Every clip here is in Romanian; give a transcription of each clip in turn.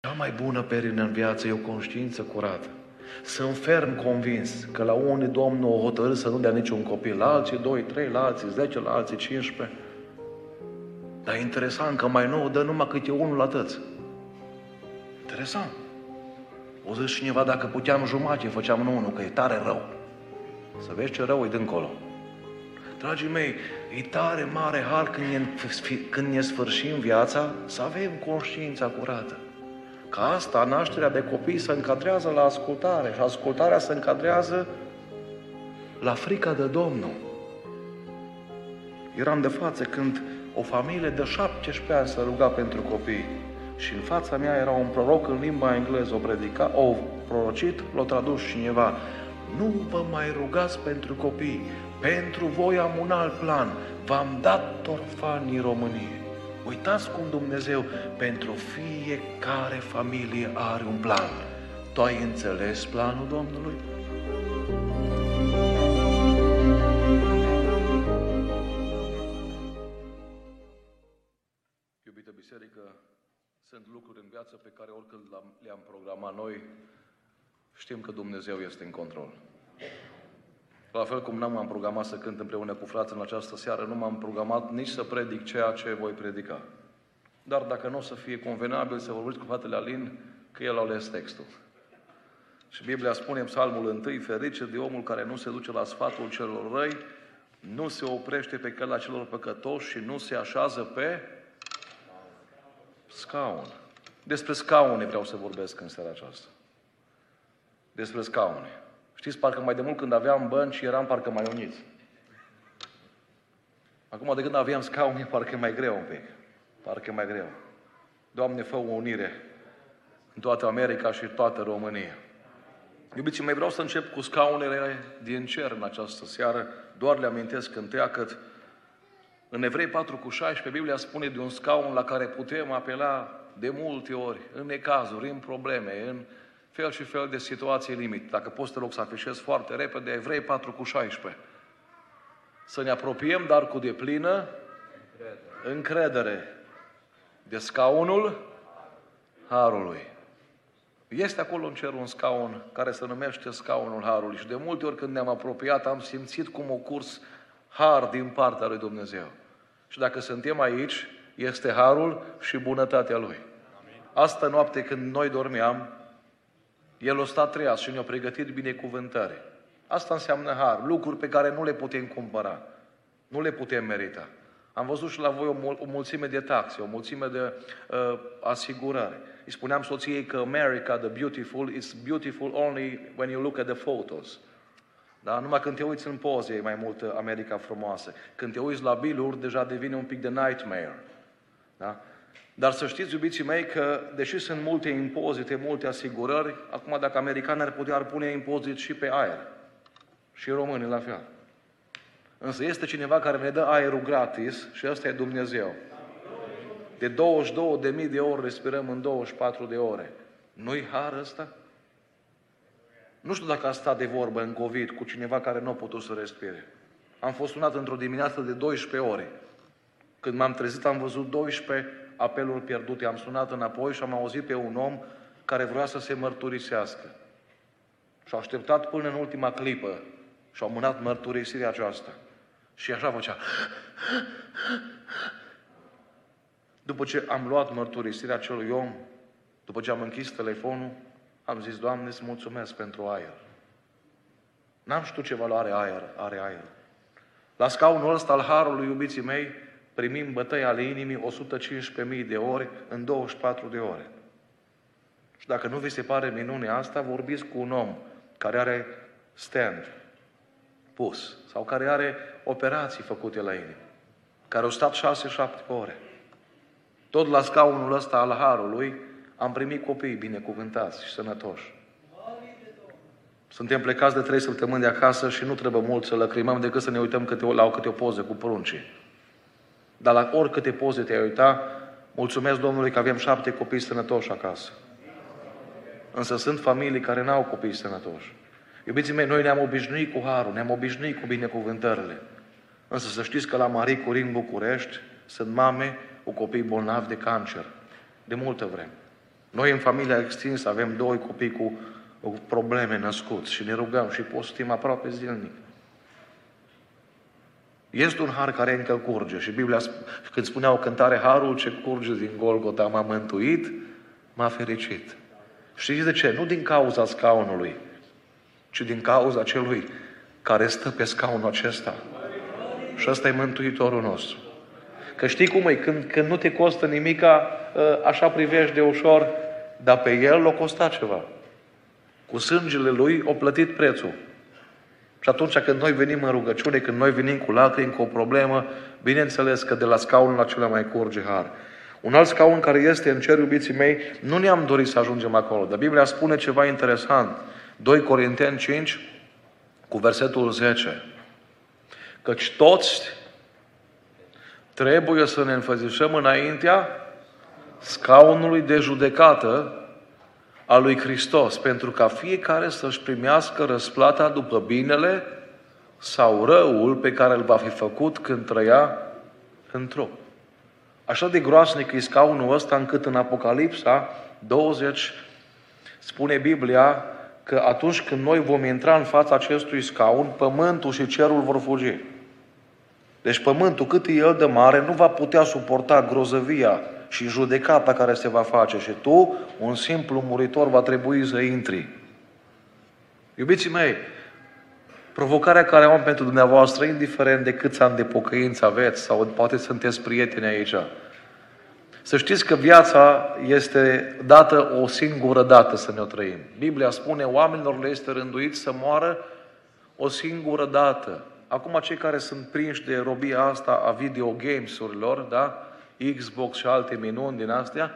Cea mai bună perină în viață e o conștiință curată. Sunt ferm convins că la unii Domnul o hotărât să nu dea niciun copil, la alții 2, 3, la alții 10, la alții 15. Dar e interesant că mai nou dă numai câte unul la tăți. Interesant. O zis cineva, dacă puteam jumate, făceam nu unul, că e tare rău. Să vezi ce rău e dincolo. Dragii mei, e tare mare har când ne, când ne sfârșim viața să avem conștiința curată. Ca asta, nașterea de copii se încadrează la ascultare și ascultarea se încadrează la frica de Domnul. Eram de față când o familie de 17 ani se ruga pentru copii și în fața mea era un proroc în limba engleză, o predica, o prorocit, l-a tradus cineva. Nu vă mai rugați pentru copii, pentru voi am un alt plan. V-am dat orfanii României. Uitați cum Dumnezeu pentru fiecare familie are un plan. Tu ai înțeles planul Domnului? Iubită biserică, sunt lucruri în viață pe care oricând le-am programat noi, știm că Dumnezeu este în control. La fel cum nu m-am programat să cânt împreună cu frații în această seară, nu m-am programat nici să predic ceea ce voi predica. Dar dacă nu o să fie convenabil să vorbiți cu fratele Alin, că el a ales textul. Și Biblia spune în psalmul 1, ferice de omul care nu se duce la sfatul celor răi, nu se oprește pe căla celor păcătoși și nu se așează pe scaun. Despre scaune vreau să vorbesc în seara aceasta. Despre scaune. Știți, parcă mai de mult când aveam bănci, eram parcă mai uniți. Acum de când aveam scaune, parcă e mai greu un pic. Parcă e mai greu. Doamne, fă o unire în toată America și toată România. Iubiții mei, vreau să încep cu scaunele din cer în această seară. Doar le amintesc întreagăt. În Evrei 4 cu 16, Biblia spune de un scaun la care putem apela de multe ori, în necazuri, în probleme, în fel și fel de situații limit. Dacă poți te rog să afișez foarte repede, Evrei 4 cu 16. Să ne apropiem, dar cu deplină încredere, încredere de scaunul Harului. Este acolo în cer un scaun care se numește scaunul Harului și de multe ori când ne-am apropiat am simțit cum o curs har din partea lui Dumnezeu. Și dacă suntem aici, este harul și bunătatea Lui. Asta noapte când noi dormeam, El o stat treaz și ne-a pregătit binecuvântare. Asta înseamnă har, lucruri pe care nu le putem cumpăra, nu le putem merita. Am văzut și la voi o, mul- o mulțime de taxe, o mulțime de uh, asigurări. Îi spuneam soției că America, the beautiful, is beautiful only when you look at the photos. Da? Numai când te uiți în poze e mai mult America frumoasă. Când te uiți la biluri, deja devine un pic de nightmare. Da? Dar să știți, iubiții mei, că deși sunt multe impozite, multe asigurări, acum dacă americanii ar putea, ar pune impozit și pe aer. Și românii la fel. Însă este cineva care ne dă aerul gratis și ăsta e Dumnezeu. De 22.000 de ori respirăm în 24 de ore. Nu-i har ăsta? Nu știu dacă a stat de vorbă în COVID cu cineva care nu a putut să respire. Am fost sunat într-o dimineață de 12 ore. Când m-am trezit am văzut 12 apeluri pierdute. Am sunat înapoi și am auzit pe un om care vrea să se mărturisească. Și a așteptat până în ultima clipă și au mânat mărturisirea aceasta. Și așa făcea. După ce am luat mărturisirea acelui om, după ce am închis telefonul, am zis, Doamne, îți mulțumesc pentru aer. N-am știut ce valoare aer, are aer. La scaunul ăsta al Harului, iubiții mei, primim bătăi ale inimii 115.000 de ori în 24 de ore. Și dacă nu vi se pare minunea asta, vorbiți cu un om care are stand pus sau care are operații făcute la inimă, care au stat 6-7 ore. Tot la scaunul ăsta al Harului am primit copii binecuvântați și sănătoși. Suntem plecați de trei săptămâni de acasă și nu trebuie mult să lăcrimăm decât să ne uităm câte, la câte o poză cu pruncii. Dar la oricâte poze te-ai uita, mulțumesc Domnului că avem șapte copii sănătoși acasă. Însă sunt familii care n-au copii sănătoși. Iubiții mei, noi ne-am obișnuit cu harul, ne-am obișnuit cu binecuvântările. Însă să știți că la Marie Curin București sunt mame cu copii bolnavi de cancer. De multă vreme. Noi în familia extinsă avem doi copii cu probleme născuți și ne rugăm și postim aproape zilnic. Este un har care încă curge și Biblia, când spunea o cântare, harul ce curge din Golgota m-a mântuit, m-a fericit. Știți de ce? Nu din cauza scaunului, ci din cauza celui care stă pe scaunul acesta. Și ăsta e Mântuitorul nostru. Că știi cum e, când, când nu te costă nimica, ă, așa privești de ușor, dar pe el l-a costat ceva. Cu sângele lui o plătit prețul. Și atunci când noi venim în rugăciune, când noi venim cu lacrimi, cu o problemă, bineînțeles că de la scaunul acela mai curge har. Un alt scaun care este în cer, iubiții mei, nu ne-am dorit să ajungem acolo, dar Biblia spune ceva interesant. 2 Corinteni 5, cu versetul 10. Căci toți trebuie să ne înfățișăm înaintea scaunului de judecată a lui Hristos, pentru ca fiecare să-și primească răsplata după binele sau răul pe care îl va fi făcut când trăia în trup. Așa de groasnic e scaunul ăsta încât în Apocalipsa 20 spune Biblia că atunci când noi vom intra în fața acestui scaun, pământul și cerul vor fugi. Deci pământul, cât e el de mare, nu va putea suporta grozăvia și judecata care se va face și tu, un simplu muritor, va trebui să intri. Iubiții mei, provocarea care am pentru dumneavoastră, indiferent de câți ani de pocăință aveți sau poate sunteți prieteni aici, să știți că viața este dată o singură dată să ne o trăim. Biblia spune, oamenilor le este rânduit să moară o singură dată. Acum cei care sunt prinși de robia asta a videogames-urilor, da? Xbox și alte minuni din astea,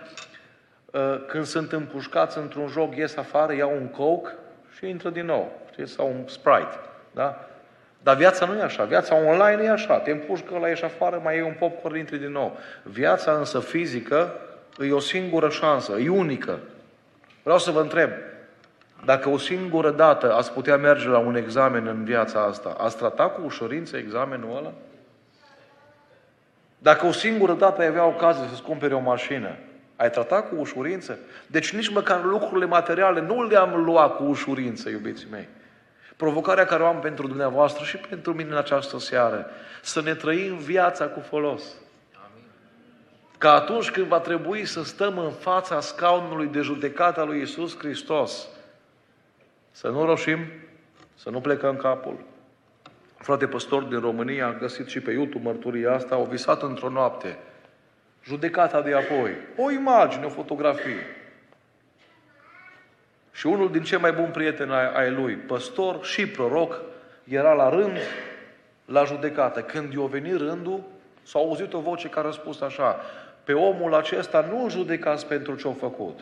ă, când sunt împușcați într-un joc, ies afară, iau un Coke și intră din nou. Știți? Sau un Sprite. Da? Dar viața nu e așa. Viața online e așa. Te împușcă, la ieși afară, mai iei un popcorn, intri din nou. Viața însă fizică e o singură șansă, e unică. Vreau să vă întreb, dacă o singură dată ați putea merge la un examen în viața asta, ați trata cu ușurință examenul ăla? Dacă o singură dată ai avea ocazie să-ți cumpere o mașină, ai tratat cu ușurință? Deci nici măcar lucrurile materiale nu le-am luat cu ușurință, iubiții mei. Provocarea care o am pentru dumneavoastră și pentru mine în această seară, să ne trăim viața cu folos. Ca atunci când va trebui să stăm în fața scaunului de judecată a lui Isus Hristos, să nu roșim, să nu plecăm capul. Frate păstor din România a găsit și pe YouTube mărturia asta, au visat într-o noapte. Judecata de apoi. O imagine, o fotografie. Și unul din cei mai buni prieteni ai lui, păstor și proroc, era la rând la judecată. Când i-a venit rândul, s-a auzit o voce care a spus așa, pe omul acesta nu judecați pentru ce a făcut.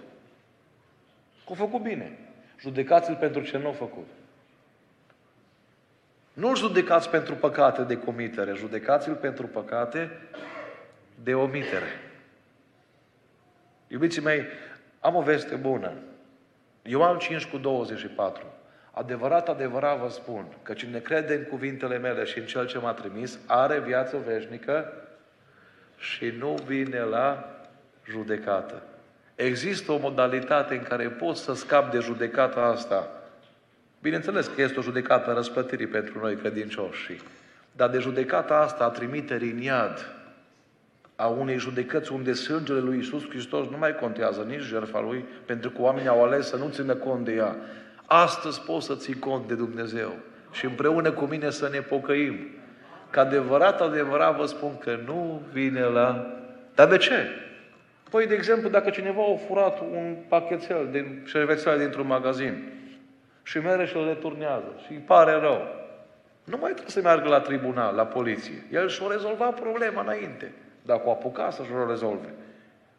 Că a făcut bine. Judecați-l pentru ce nu a făcut. Nu judecați pentru păcate de comitere, judecați-l pentru păcate de omitere. Iubiții mei, am o veste bună. Ioan 5 cu 24. Adevărat, adevărat vă spun că cine crede în cuvintele mele și în Cel ce m-a trimis, are viață veșnică și nu vine la judecată. Există o modalitate în care poți să scapi de judecata asta. Bineînțeles că este o judecată răsplătirii pentru noi credincioși. Dar de judecata asta a trimiterii în iad, a unei judecăți unde sângele lui Isus Hristos nu mai contează nici jertfa lui, pentru că oamenii au ales să nu țină cont de ea. Astăzi poți să ții cont de Dumnezeu și împreună cu mine să ne pocăim. Că adevărat, adevărat vă spun că nu vine la... Dar de ce? Păi, de exemplu, dacă cineva a furat un pachetel din șervețel dintr-un magazin și merge și îl returnează și îi pare rău, nu mai trebuie să meargă la tribunal, la poliție. El și-o rezolva problema înainte dacă o apuca să-și o rezolve.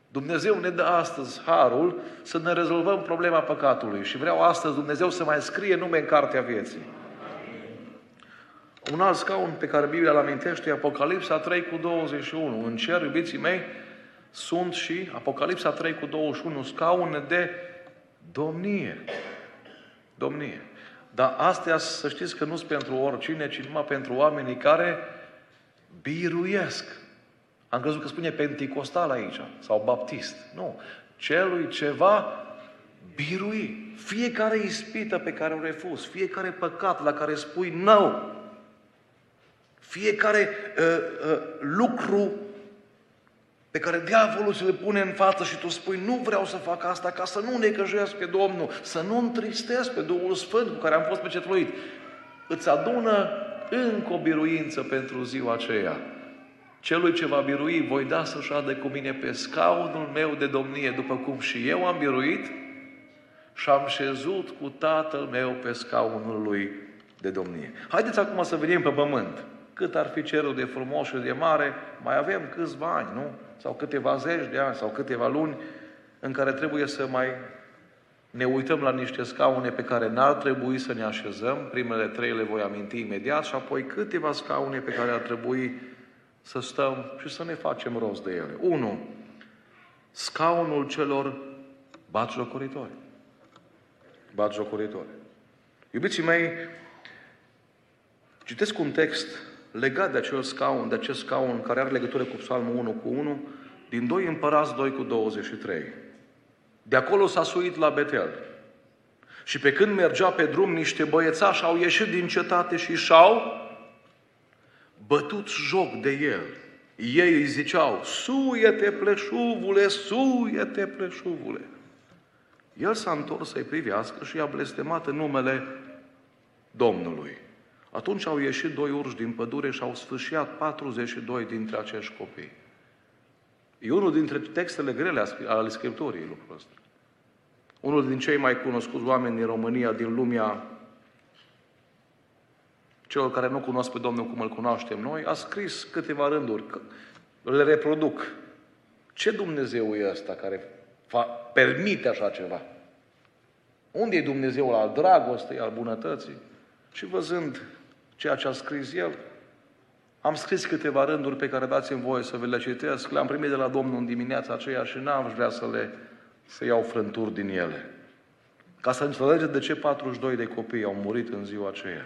Dumnezeu ne dă astăzi harul să ne rezolvăm problema păcatului și vreau astăzi Dumnezeu să mai scrie nume în cartea vieții. Un alt scaun pe care Biblia îl amintește e Apocalipsa 3 cu 21. În cer, iubiții mei, sunt și Apocalipsa 3 cu 21 scaune de domnie. Domnie. Dar astea să știți că nu sunt pentru oricine, ci numai pentru oamenii care biruiesc am crezut că spune penticostal aici, sau baptist. Nu. celui ce va birui. Fiecare ispită pe care o refuz, fiecare păcat la care spui nu, fiecare uh, uh, lucru pe care diavolul ți le pune în față și tu spui, nu vreau să fac asta ca să nu necăjuiesc pe Domnul, să nu întristesc pe Duhul Sfânt cu care am fost pecetluit. Îți adună încă o biruință pentru ziua aceea. Celui ce va birui, voi da să șadă cu mine pe scaunul meu de domnie, după cum și eu am biruit și am șezut cu tatăl meu pe scaunul lui de domnie. Haideți acum să venim pe pământ. Cât ar fi cerul de frumos și de mare, mai avem câțiva ani, nu? Sau câteva zeci de ani, sau câteva luni, în care trebuie să mai ne uităm la niște scaune pe care n-ar trebui să ne așezăm. Primele trei le voi aminti imediat și apoi câteva scaune pe care ar trebui să stăm și să ne facem rost de ele. 1. Scaunul celor batjocoritori. Batjocoritori. Iubiții mei, citesc un text legat de acel scaun, de acest scaun care are legătură cu Psalmul 1 cu 1, din 2 împărați 2 cu 23. De acolo s-a suit la Betel. Și pe când mergea pe drum, niște băiețași au ieșit din cetate și și-au bătut joc de el. Ei îi ziceau, suie-te pleșuvule, suie-te pleșuvule. El s-a întors să-i privească și i-a blestemat în numele Domnului. Atunci au ieșit doi urși din pădure și au sfârșiat 42 dintre acești copii. E unul dintre textele grele ale Scripturii lucrul ăsta. Unul din cei mai cunoscuți oameni din România, din lumea celor care nu cunosc pe Domnul cum îl cunoaștem noi, a scris câteva rânduri, le reproduc. Ce Dumnezeu e ăsta care fa, permite așa ceva? Unde e Dumnezeul al dragostei, al bunătății? Și văzând ceea ce a scris el, am scris câteva rânduri pe care dați-mi voie să vi le citesc. Le-am primit de la Domnul în dimineața aceea și n-am vrea să le să iau frânturi din ele. Ca să înțelegeți de ce 42 de copii au murit în ziua aceea.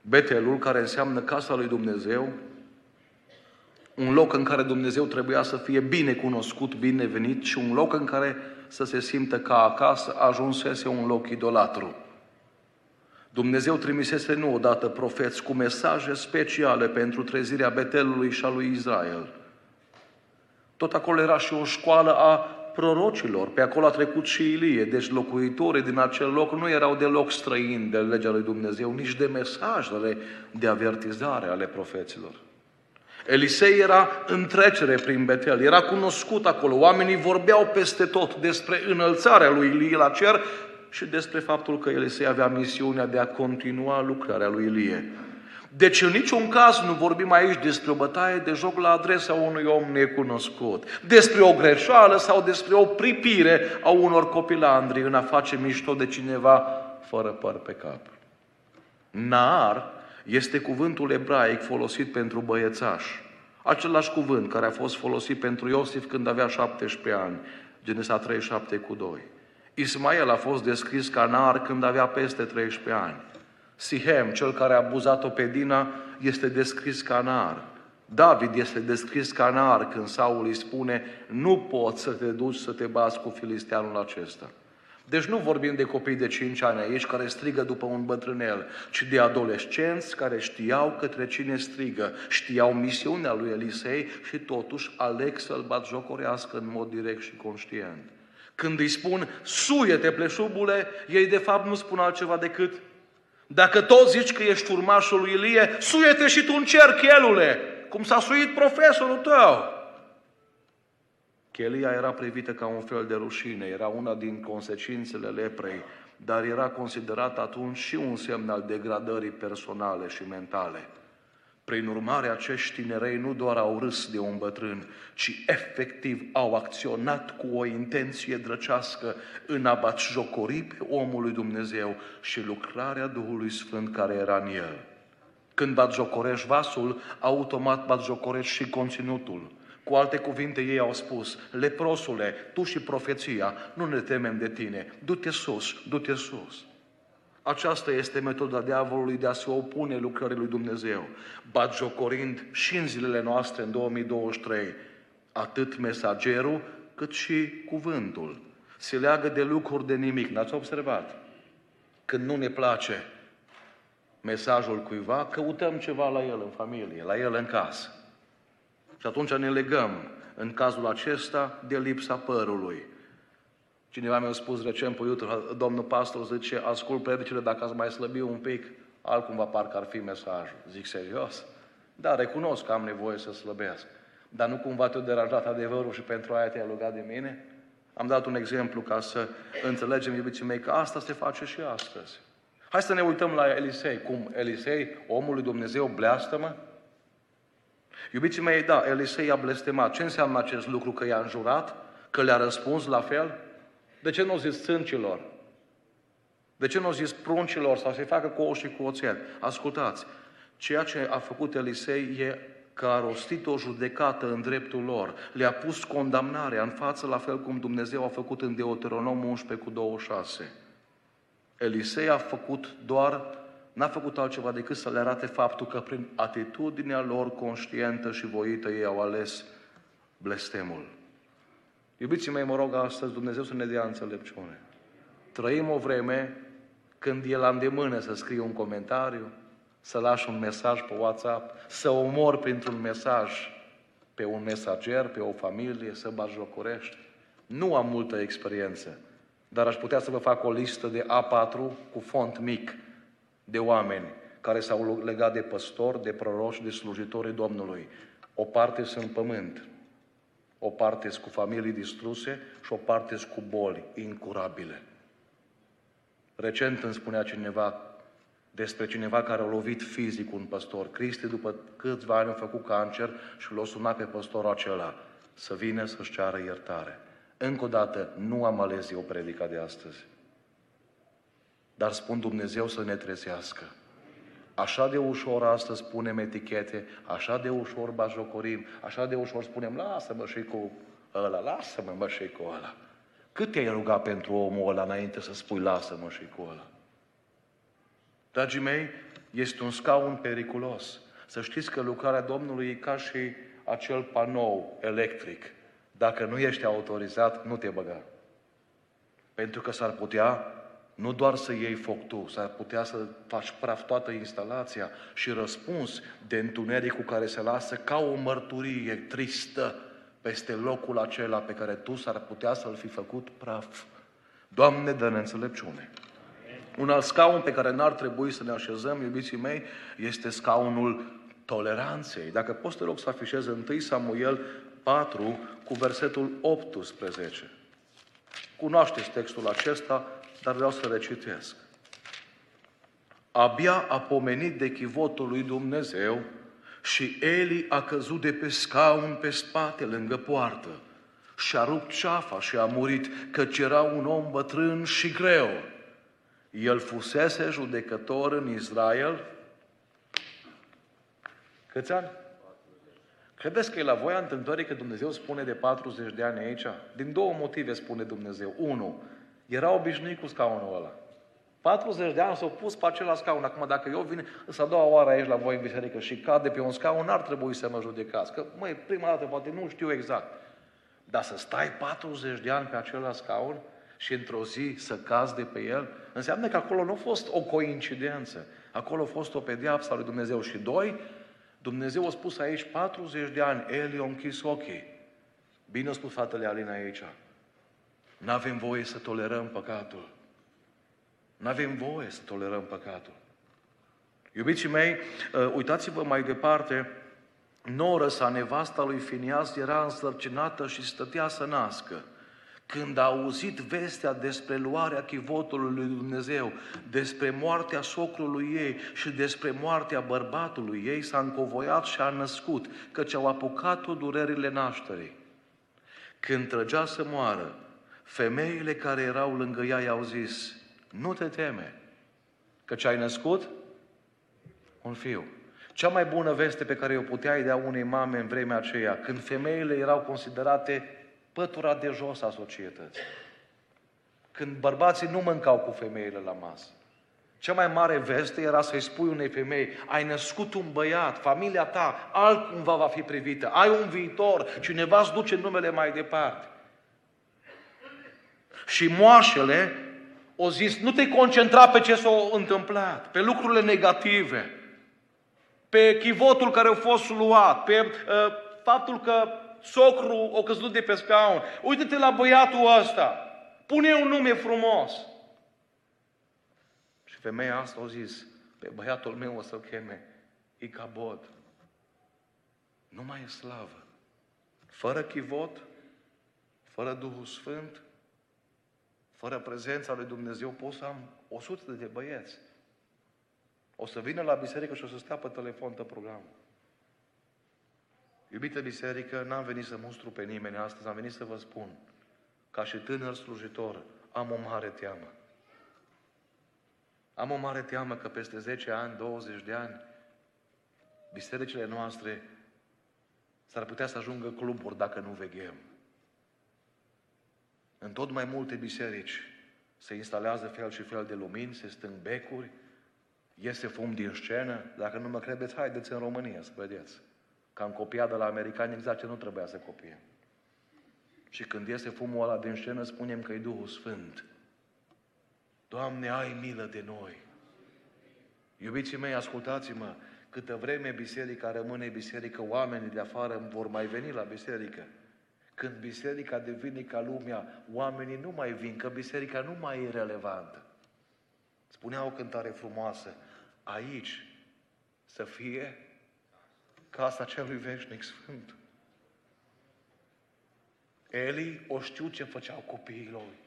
Betelul, care înseamnă casa lui Dumnezeu, un loc în care Dumnezeu trebuia să fie bine cunoscut, bine venit și un loc în care să se simtă ca acasă, ajunsese un loc idolatru. Dumnezeu trimisese nu odată profeți cu mesaje speciale pentru trezirea Betelului și a lui Israel. Tot acolo era și o școală a prorocilor. Pe acolo a trecut și Ilie, deci locuitorii din acel loc nu erau deloc străini de legea lui Dumnezeu, nici de mesajele de avertizare ale profeților. Elisei era în trecere prin Betel, era cunoscut acolo, oamenii vorbeau peste tot despre înălțarea lui Ilie la cer și despre faptul că Elisei avea misiunea de a continua lucrarea lui Ilie. Deci în niciun caz nu vorbim aici despre o bătaie de joc la adresa unui om necunoscut, despre o greșeală sau despre o pripire a unor copilandri în a face mișto de cineva fără păr pe cap. Nar este cuvântul ebraic folosit pentru băiețaș. Același cuvânt care a fost folosit pentru Iosif când avea 17 ani, Genesa 37 cu 2. Ismael a fost descris ca nar când avea peste 13 ani. Sihem, cel care a abuzat-o pe Dina, este descris ca nar. David este descris ca nar când Saul îi spune nu poți să te duci să te bați cu filisteanul acesta. Deci nu vorbim de copii de 5 ani aici care strigă după un bătrânel, ci de adolescenți care știau către cine strigă, știau misiunea lui Elisei și totuși aleg să-l batjocorească în mod direct și conștient. Când îi spun, suie-te pleșubule, ei de fapt nu spun altceva decât, dacă tot zici că ești urmașul lui Ilie, suie-te și tu în cer, chelule, cum s-a suit profesorul tău. Chelia era privită ca un fel de rușine, era una din consecințele leprei, dar era considerat atunci și un semn al degradării personale și mentale. Prin urmare, acești tinerei nu doar au râs de un bătrân, ci efectiv au acționat cu o intenție drăcească în a batjocori pe omul lui Dumnezeu și lucrarea Duhului Sfânt care era în el. Când batjocorești vasul, automat batjocorești și conținutul. Cu alte cuvinte, ei au spus, leprosule, tu și profeția, nu ne temem de tine, du-te sus, du-te sus. Aceasta este metoda diavolului de a se opune lucrării lui Dumnezeu, batjocorind și în zilele noastre, în 2023, atât mesagerul, cât și cuvântul se leagă de lucruri de nimic. N-ați observat? Când nu ne place mesajul cuiva, căutăm ceva la el în familie, la el în casă. Și atunci ne legăm, în cazul acesta, de lipsa părului. Cineva mi-a spus recent pe YouTube, domnul pastor zice, ascult predicile dacă ați mai slăbi un pic, altcumva parcă ar fi mesajul. Zic serios? Da, recunosc că am nevoie să slăbesc. Dar nu cumva te-a deranjat adevărul și pentru aia te-ai rugat de mine? Am dat un exemplu ca să înțelegem, iubiții mei, că asta se face și astăzi. Hai să ne uităm la Elisei. Cum Elisei, omul lui Dumnezeu, bleastă-mă? Iubiții mei, da, Elisei a blestemat. Ce înseamnă acest lucru? Că i-a înjurat? Că le-a răspuns la fel? De ce nu zis țâncilor? De ce nu zis pruncilor sau să-i facă cu ou și cu oțel? Ascultați, ceea ce a făcut Elisei e că a rostit o judecată în dreptul lor, le-a pus condamnarea în față, la fel cum Dumnezeu a făcut în Deuteronom 11 cu 26. Elisei a făcut doar, n-a făcut altceva decât să le arate faptul că prin atitudinea lor conștientă și voită ei au ales blestemul. Iubiții mei, mă rog astăzi Dumnezeu să ne dea înțelepciune. Trăim o vreme când e la îndemână să scrie un comentariu, să lași un mesaj pe WhatsApp, să omori printr-un mesaj pe un mesager, pe o familie, să jocurești. Nu am multă experiență, dar aș putea să vă fac o listă de A4 cu font mic de oameni care s-au legat de păstori, de proroși, de slujitorii Domnului. O parte sunt pământ, o parte sunt cu familii distruse și o parte sunt cu boli incurabile. Recent îmi spunea cineva despre cineva care a lovit fizic un păstor. Cristi, după câțiva ani, a făcut cancer și l-a sunat pe păstorul acela să vină să-și ceară iertare. Încă o dată, nu am ales eu predica de astăzi. Dar spun Dumnezeu să ne trezească. Așa de ușor astăzi punem etichete, așa de ușor bajocorim, așa de ușor spunem, lasă-mă și cu ăla, lasă-mă mă și cu ăla. Cât te-ai rugat pentru omul ăla înainte să spui lasă-mă și cu ăla? Dragii mei, este un scaun periculos. Să știți că lucrarea Domnului e ca și acel panou electric. Dacă nu ești autorizat, nu te băga. Pentru că s-ar putea nu doar să iei foc tu, s-ar putea să faci praf toată instalația și răspuns de întunericul care se lasă ca o mărturie tristă peste locul acela pe care tu s-ar putea să-l fi făcut praf. Doamne, dă-ne înțelepciune! Un alt scaun pe care n-ar trebui să ne așezăm, iubiții mei, este scaunul toleranței. Dacă poți te rog să afișeze 1 Samuel 4 cu versetul 18. Cunoașteți textul acesta, dar vreau să recitesc. Abia a pomenit de chivotul lui Dumnezeu și Eli a căzut de pe scaun pe spate lângă poartă și a rupt ceafa și a murit, căci era un om bătrân și greu. El fusese judecător în Israel câți ani? Credeți că e la voia întâmplării că Dumnezeu spune de 40 de ani aici? Din două motive spune Dumnezeu. Unu, era obișnuit cu scaunul ăla. 40 de ani s-au pus pe acela scaun. Acum, dacă eu vin să a doua oară aici la voi în biserică și cad de pe un scaun, n-ar trebui să mă judecați. Că, măi, prima dată poate nu știu exact. Dar să stai 40 de ani pe acela scaun și într-o zi să cazi de pe el, înseamnă că acolo nu a fost o coincidență. Acolo a fost o pedeapsă a lui Dumnezeu. Și doi, Dumnezeu a spus aici 40 de ani, El i-a închis ochii. Bine a spus fratele Alina aici. Nu avem voie să tolerăm păcatul. Nu avem voie să tolerăm păcatul. Iubiții mei, uh, uitați-vă mai departe, noră sa, nevasta lui Finias, era însărcinată și stătea să nască. Când a auzit vestea despre luarea chivotului lui Dumnezeu, despre moartea socrului ei și despre moartea bărbatului ei, s-a încovoiat și a născut, căci au apucat-o durerile nașterii. Când trăgea să moară, femeile care erau lângă ea i-au zis, nu te teme, că ce ai născut? Un fiu. Cea mai bună veste pe care o puteai da unei mame în vremea aceea, când femeile erau considerate pătura de jos a societății. Când bărbații nu mâncau cu femeile la masă. Cea mai mare veste era să-i spui unei femei, ai născut un băiat, familia ta altcumva va fi privită, ai un viitor, cineva îți duce numele mai departe. Și moașele o zis, nu te concentra pe ce s-a întâmplat, pe lucrurile negative, pe chivotul care a fost luat, pe uh, faptul că socru a căzut de pe scaun. Uite-te la băiatul ăsta, pune un nume frumos. Și femeia asta a zis, pe băiatul meu o să-l cheme Icabod. Nu mai e slavă. Fără chivot, fără Duhul Sfânt, fără prezența lui Dumnezeu, pot să am 100 de băieți. O să vină la biserică și o să stea pe telefon pe program. Iubită biserică, n-am venit să mustru pe nimeni astăzi, am venit să vă spun, ca și tânăr slujitor, am o mare teamă. Am o mare teamă că peste 10 ani, 20 de ani, bisericile noastre s-ar putea să ajungă cluburi dacă nu veghem. În tot mai multe biserici se instalează fel și fel de lumini, se stâng becuri, iese fum din scenă. Dacă nu mă credeți, haideți în România să vedeți. Că am copiat de la americani exact ce nu trebuia să copiem. Și când iese fumul ăla din scenă, spunem că e Duhul Sfânt. Doamne, ai milă de noi. Iubiții mei, ascultați-mă, câtă vreme biserica rămâne biserică, oamenii de afară vor mai veni la biserică. Când biserica devine ca lumea, oamenii nu mai vin, că biserica nu mai e relevantă. Spunea o cântare frumoasă, aici să fie casa celui veșnic sfânt. Eli o știu ce făceau copiii lui.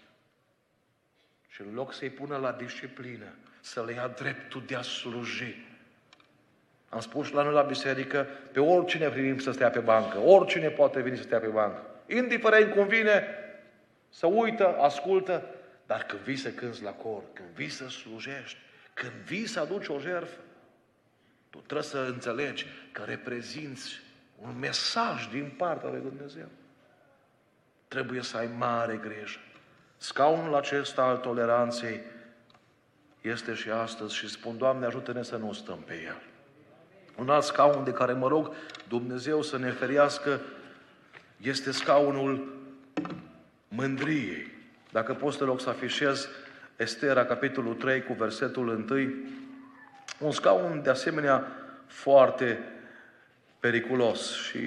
Și în loc să-i pună la disciplină, să le ia dreptul de a sluji. Am spus la noi la biserică, pe oricine primim să stea pe bancă, oricine poate veni să stea pe bancă. Indiferent cum vine, să uită, ascultă, dar când vii să cânți la cor, când vii să slujești, când vii să aduci o jertfă, tu trebuie să înțelegi că reprezinți un mesaj din partea lui Dumnezeu. Trebuie să ai mare grijă. Scaunul acesta al toleranței este și astăzi și spun, Doamne, ajută-ne să nu stăm pe el. Un alt scaun de care mă rog Dumnezeu să ne ferească este scaunul mândriei. Dacă poți te rog să afișez Estera, capitolul 3, cu versetul 1, un scaun de asemenea foarte periculos și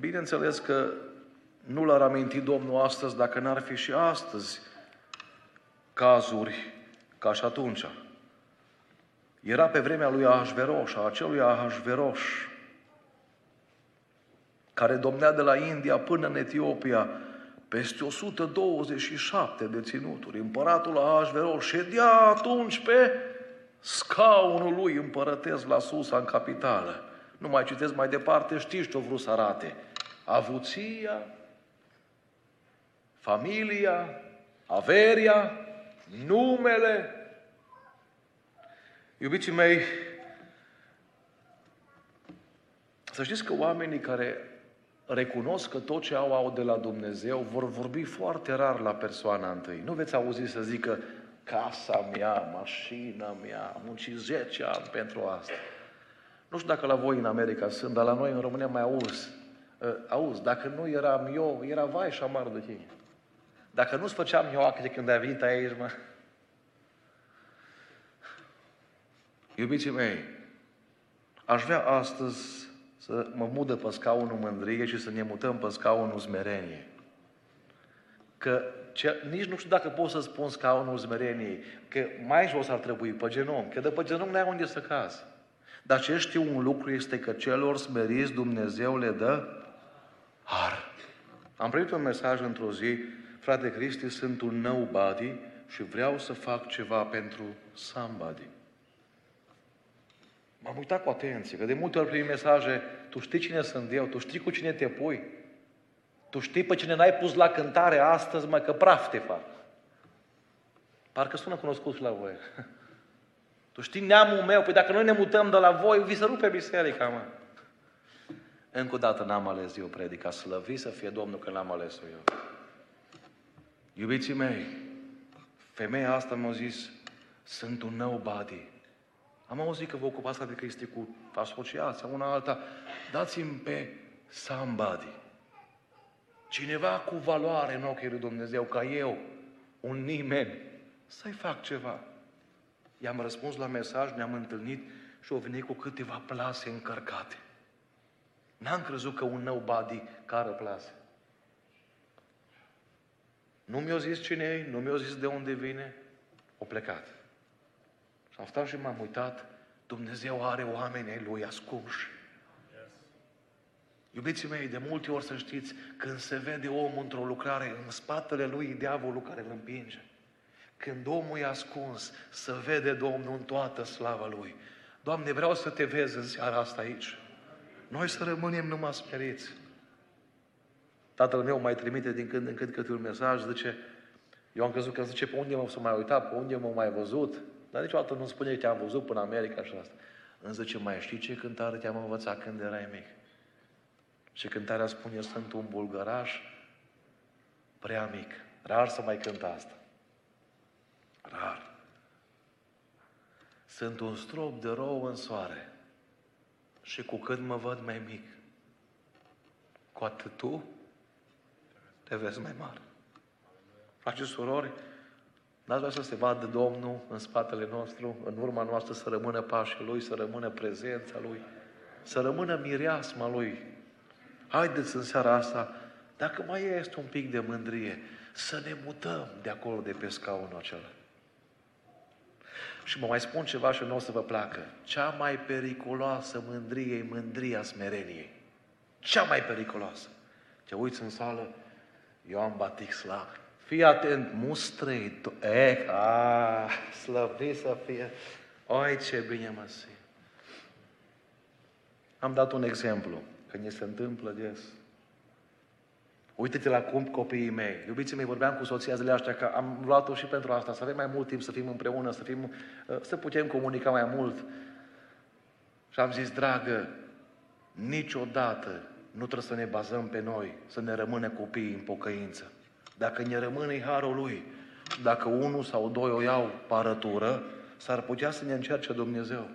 bineînțeles că nu l-ar aminti Domnul astăzi dacă n-ar fi și astăzi cazuri ca și atunci. Era pe vremea lui Ahasveros, a acelui Ahasveros, care domnea de la India până în Etiopia, peste 127 de ținuturi. Împăratul Ahasveros ședea atunci pe scaunul lui împărătesc la sus, în capitală. Nu mai citesc mai departe, știți ce-o vrut să arate. Avuția, familia, averia, numele. Iubiții mei, să știți că oamenii care recunosc că tot ce au au de la Dumnezeu vor vorbi foarte rar la persoana întâi. Nu veți auzi să zică casa mea, mașina mea, am muncit 10 ani pentru asta. Nu știu dacă la voi în America sunt, dar la noi în România mai auzi. Uh, auzi, dacă nu eram eu, era vai și amar de tine. Dacă nu-ți făceam eu acte când ai venit aici, mă. Iubiții mei, aș vrea astăzi să mă mudă pe scaunul mândrie și să ne mutăm pe scaunul smerenie. Că ce, nici nu știu dacă pot să spun scaunul smereniei, că mai jos ar trebui, pe genunchi, că de pe genunchi n-ai unde să cazi. Dar ce știu un lucru este că celor smeriți Dumnezeu le dă har. Am primit un mesaj într-o zi, frate Cristi, sunt un nobody și vreau să fac ceva pentru somebody. M-am uitat cu atenție, că de multe ori primim mesaje, tu știi cine sunt eu, tu știi cu cine te pui, tu știi pe cine n-ai pus la cântare astăzi, mai că praf te fac. Parcă sună cunoscut și la voi. Tu știi neamul meu, păi dacă noi ne mutăm de la voi, vi se rupe biserica, mă. Încă o dată n-am ales eu predica, slăvi să fie Domnul că n-am ales eu. Iubiții mei, femeia asta mi-a zis, sunt un nobody. Am auzit că vă ocupați de Cristi cu asociația, una alta. Dați-mi pe somebody. Cineva cu valoare în ochii lui Dumnezeu, ca eu, un nimeni, să-i fac ceva. I-am răspuns la mesaj, ne-am întâlnit și au venit cu câteva plase încărcate. N-am crezut că un nobody care plase. Nu mi-a zis cine e, nu mi-a zis de unde vine, o plecat. Și am stat și m-am uitat, Dumnezeu are oameni ai Lui ascunși. Iubiții mei, de multe ori să știți, când se vede omul într-o lucrare, în spatele lui diavolul care îl împinge. Când omul e ascuns, să vede Domnul în toată slava Lui. Doamne, vreau să te vezi în seara asta aici. Noi să rămânem numai smeriți. Tatăl meu mai trimite din când în când câte un mesaj, zice, eu am crezut că zice pe unde m-am să mai uitat, pe unde m-am mai văzut, dar niciodată nu spune că te-am văzut până în America și asta. Îmi zice, mai știi ce cântare te-am învățat când erai mic? Și cântarea spune, sunt un bulgăraș prea mic. Rar să mai cânt asta. Rar. Sunt un strop de rou în soare și cu cât mă văd mai mic, cu atât tu te vezi mai mare. Frate și surori, n-aș vrea să se vadă Domnul în spatele nostru, în urma noastră să rămână pașii Lui, să rămână prezența Lui, să rămână mireasma Lui. Haideți în seara asta, dacă mai este un pic de mândrie, să ne mutăm de acolo, de pe scaunul acela. Și mă mai spun ceva și nu o să vă placă. Cea mai periculoasă mândrie e mândria smereniei. Cea mai periculoasă. Te uiți în sală, eu am batic slab. Fii atent, mustrei, tu, e, a, slăvit să fie. Oi, ce bine mă simt. Am dat un exemplu, că ne se întâmplă des. Uite-te la cum copiii mei. Iubiții mei, vorbeam cu soția zilele astea că am luat-o și pentru asta, să avem mai mult timp, să fim împreună, să, fim, uh, să putem comunica mai mult. Și am zis, dragă, niciodată nu trebuie să ne bazăm pe noi, să ne rămână copiii în pocăință. Dacă ne rămâne harul lui, dacă unul sau doi o iau parătură, s-ar putea să ne încerce Dumnezeu.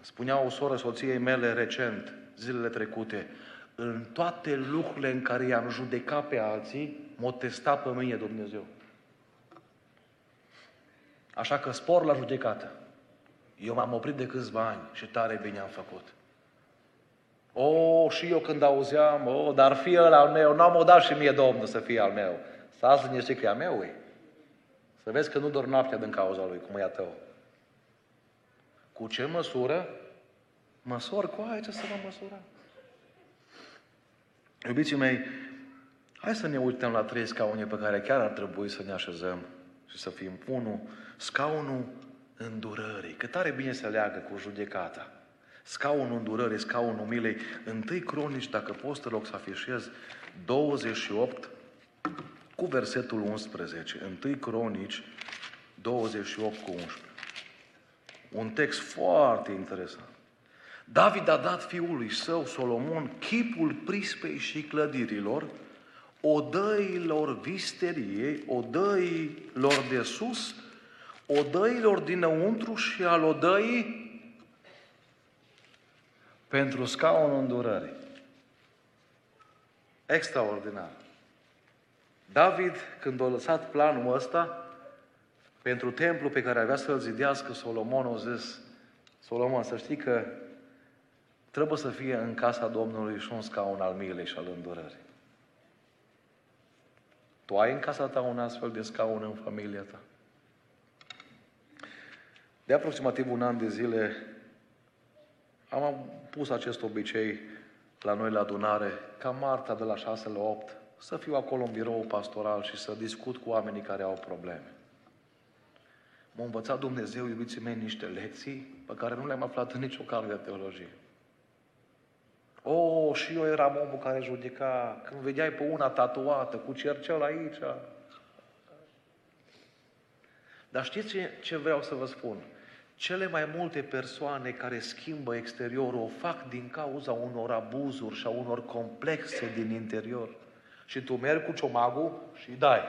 Spunea o soră soției mele recent, zilele trecute, în toate lucrurile în care i-am judecat pe alții, m-o testa pe mine Dumnezeu. Așa că spor la judecată. Eu m-am oprit de câțiva ani și tare bine am făcut. O, și eu când auzeam, o, dar fi ăla al meu, n-am o dat și mie Domnul să fie al meu. Stați liniștit că e al meu, e. Să vezi că nu dor noaptea din cauza lui, cum e a tău. Cu ce măsură? Măsor cu aia ce să vă măsura. Iubiții mei, hai să ne uităm la trei scaune pe care chiar ar trebui să ne așezăm și să fim. Unul, scaunul îndurării. Cât tare bine se leagă cu judecata. Scaunul îndurării, scaunul milei. Întâi cronici, dacă poți te loc să afișez, 28 cu versetul 11. Întâi cronici, 28 cu 11. Un text foarte interesant. David a dat fiului său, Solomon, chipul prispei și clădirilor, odăilor visteriei, odăilor de sus, odăilor dinăuntru și al odăii pentru scaunul îndurării. Extraordinar. David, când a lăsat planul ăsta, pentru templu pe care avea să-l zidească, Solomon a zis, Solomon, să știi că trebuie să fie în casa Domnului și un scaun al milei și al îndurării. Tu ai în casa ta un astfel de scaun în familia ta? De aproximativ un an de zile am pus acest obicei la noi la adunare, ca Marta de la 6 la 8, să fiu acolo în birou pastoral și să discut cu oamenii care au probleme. M-a învățat Dumnezeu, iubiții mei, niște lecții pe care nu le-am aflat în nicio carte de teologie. O, oh, și eu eram omul care judeca. Când vedeai pe una tatuată, cu cercel aici. Dar știți ce, ce vreau să vă spun? Cele mai multe persoane care schimbă exteriorul o fac din cauza unor abuzuri și a unor complexe din interior. Și tu mergi cu ciomagul și dai.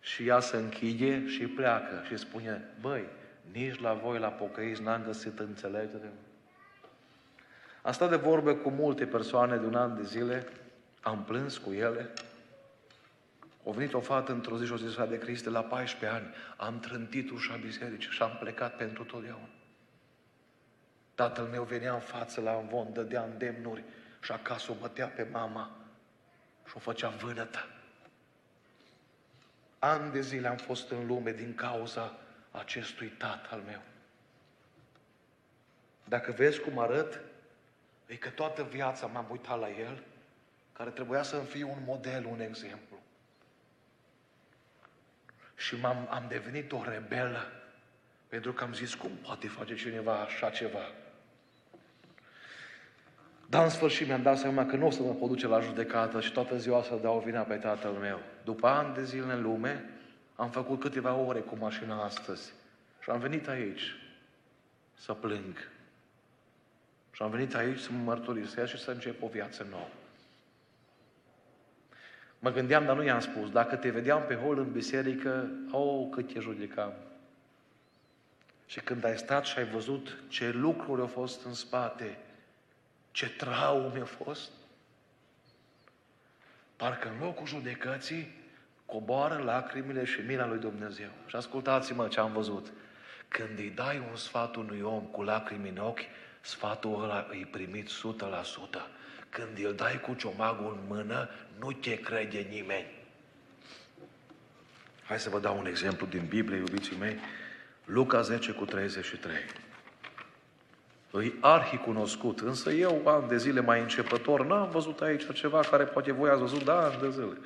Și ea se închide și pleacă și spune, băi, nici la voi la pocăiți n-am găsit înțelegere. Am stat de vorbă cu multe persoane de un an de zile, am plâns cu ele, A venit o fată într-o zi și o zis de Criste, la 14 ani am trântit ușa bisericii și am plecat pentru totdeauna. Tatăl meu venea în față la învon, dădea îndemnuri și acasă o bătea pe mama și o făcea vânătă. Ani de zile am fost în lume din cauza acestui tat al meu. Dacă vezi cum arăt, e că toată viața m-am uitat la el, care trebuia să-mi fie un model, un exemplu. Și m-am, am devenit o rebelă, pentru că am zis, cum poate face cineva așa ceva? Dar în sfârșit mi-am dat seama că nu o să mă pot duce la judecată și toată ziua să dau vina pe tatăl meu. După ani de zile în lume, am făcut câteva ore cu mașina astăzi și am venit aici să plâng. Și am venit aici să mă mărturisesc și să încep o viață nouă. Mă gândeam, dar nu i-am spus, dacă te vedeam pe hol în biserică, oh, cât te judecam. Și când ai stat și ai văzut ce lucruri au fost în spate, ce traume a fost, parcă în locul judecății coboară lacrimile și mila lui Dumnezeu. Și ascultați-mă ce am văzut. Când îi dai un sfat unui om cu lacrimi în ochi, sfatul ăla îi primit 100%. Când îl dai cu ciomagul în mână, nu te crede nimeni. Hai să vă dau un exemplu din Biblie, iubiții mei. Luca 10 cu 33. Îi arhi cunoscut, însă eu, ani de zile mai începător, n-am văzut aici ceva care poate voi ați văzut, da, ani de zile.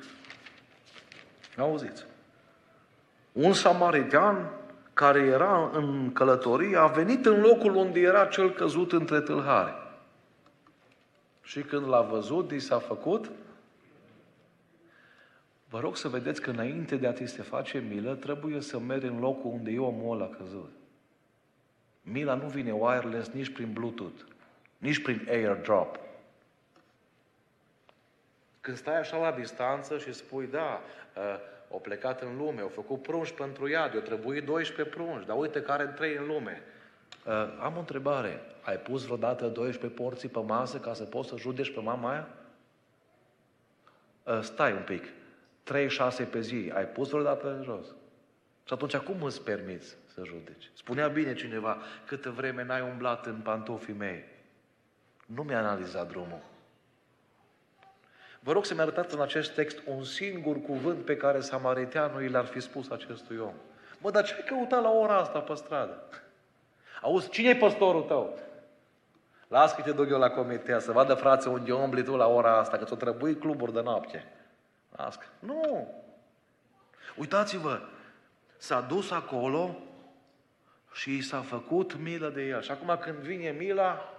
Auziți? Un samaritean care era în călătorie a venit în locul unde era cel căzut între tâlhare. Și când l-a văzut, i s-a făcut Vă rog să vedeți că înainte de a ți se face milă, trebuie să mergi în locul unde e omul ăla căzut. Mila nu vine wireless nici prin Bluetooth, nici prin AirDrop. Când stai așa la distanță și spui, da, uh, au plecat în lume, au făcut prunși pentru iad, au trebuit 12 prunși, dar uite care trei în lume. Uh, am o întrebare. Ai pus vreodată 12 porții pe masă ca să poți să judeci pe mama aia? Uh, stai un pic. 3-6 pe zi. Ai pus vreodată în jos? Și atunci cum îți permiți să judeci? Spunea bine cineva, câtă vreme n-ai umblat în pantofii mei. Nu mi-a analizat drumul. Vă rog să-mi arătați în acest text un singur cuvânt pe care samariteanul i l-ar fi spus acestui om. Mă, dar ce ai căutat la ora asta pe stradă? Auzi, cine e păstorul tău? Las că te duc eu la comitea să vadă frață unde umbli tu la ora asta, că ți-o trebuie cluburi de noapte. Las Nu! Uitați-vă, s-a dus acolo și i s-a făcut milă de el. Și acum când vine mila,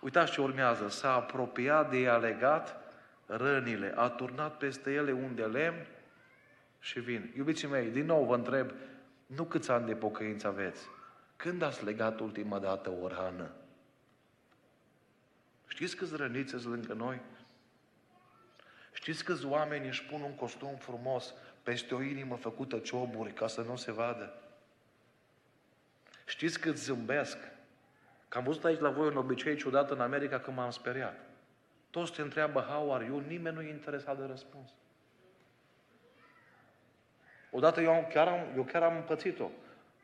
uitați ce urmează, s-a apropiat de ea legat rănile, a turnat peste ele un de lemn și vin. Iubiții mei, din nou vă întreb, nu câți ani de pocăință aveți? Când ați legat ultima dată o rană? Știți câți răniți sunt lângă noi? Știți câți oameni își pun un costum frumos peste o inimă făcută cioburi ca să nu se vadă? Știți cât zâmbesc? Că am văzut aici la voi un obicei ciudat în America când m-am speriat. Toți te întreabă how are you, nimeni nu e interesat de răspuns. Odată eu chiar am, eu chiar am pățit-o.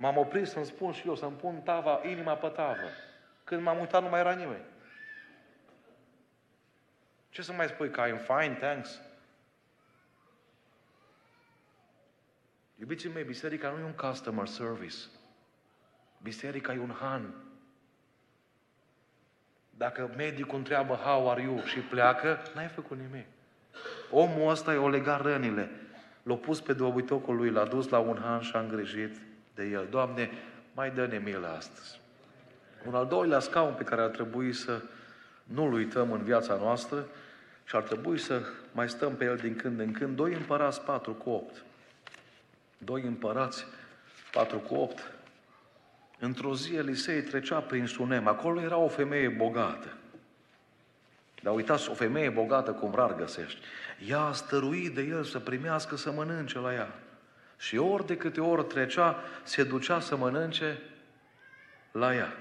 M-am oprit să-mi spun și eu, să-mi pun tava, inima pe tavă. Când m-am uitat, nu mai era nimeni. Ce să mai spui? Că I'm fine, thanks. Iubiții mei, biserica nu e un customer service. Biserica e un han. Dacă medicul întreabă how are you și pleacă, n-ai făcut nimic. Omul ăsta i-a legat rănile. L-a pus pe dobitocul lui, l-a dus la un han și a îngrijit de el. Doamne, mai dă-ne milă astăzi. Un al doilea scaun pe care ar trebui să nu-l uităm în viața noastră și ar trebui să mai stăm pe el din când în când. Doi împărați, patru cu opt. Doi împărați, patru cu opt. Într-o zi Elisei trecea prin Sunem. Acolo era o femeie bogată. Dar uitați, o femeie bogată cum rar găsești. Ea a stăruit de el să primească să mănânce la ea. Și ori de câte ori trecea, se ducea să mănânce la ea.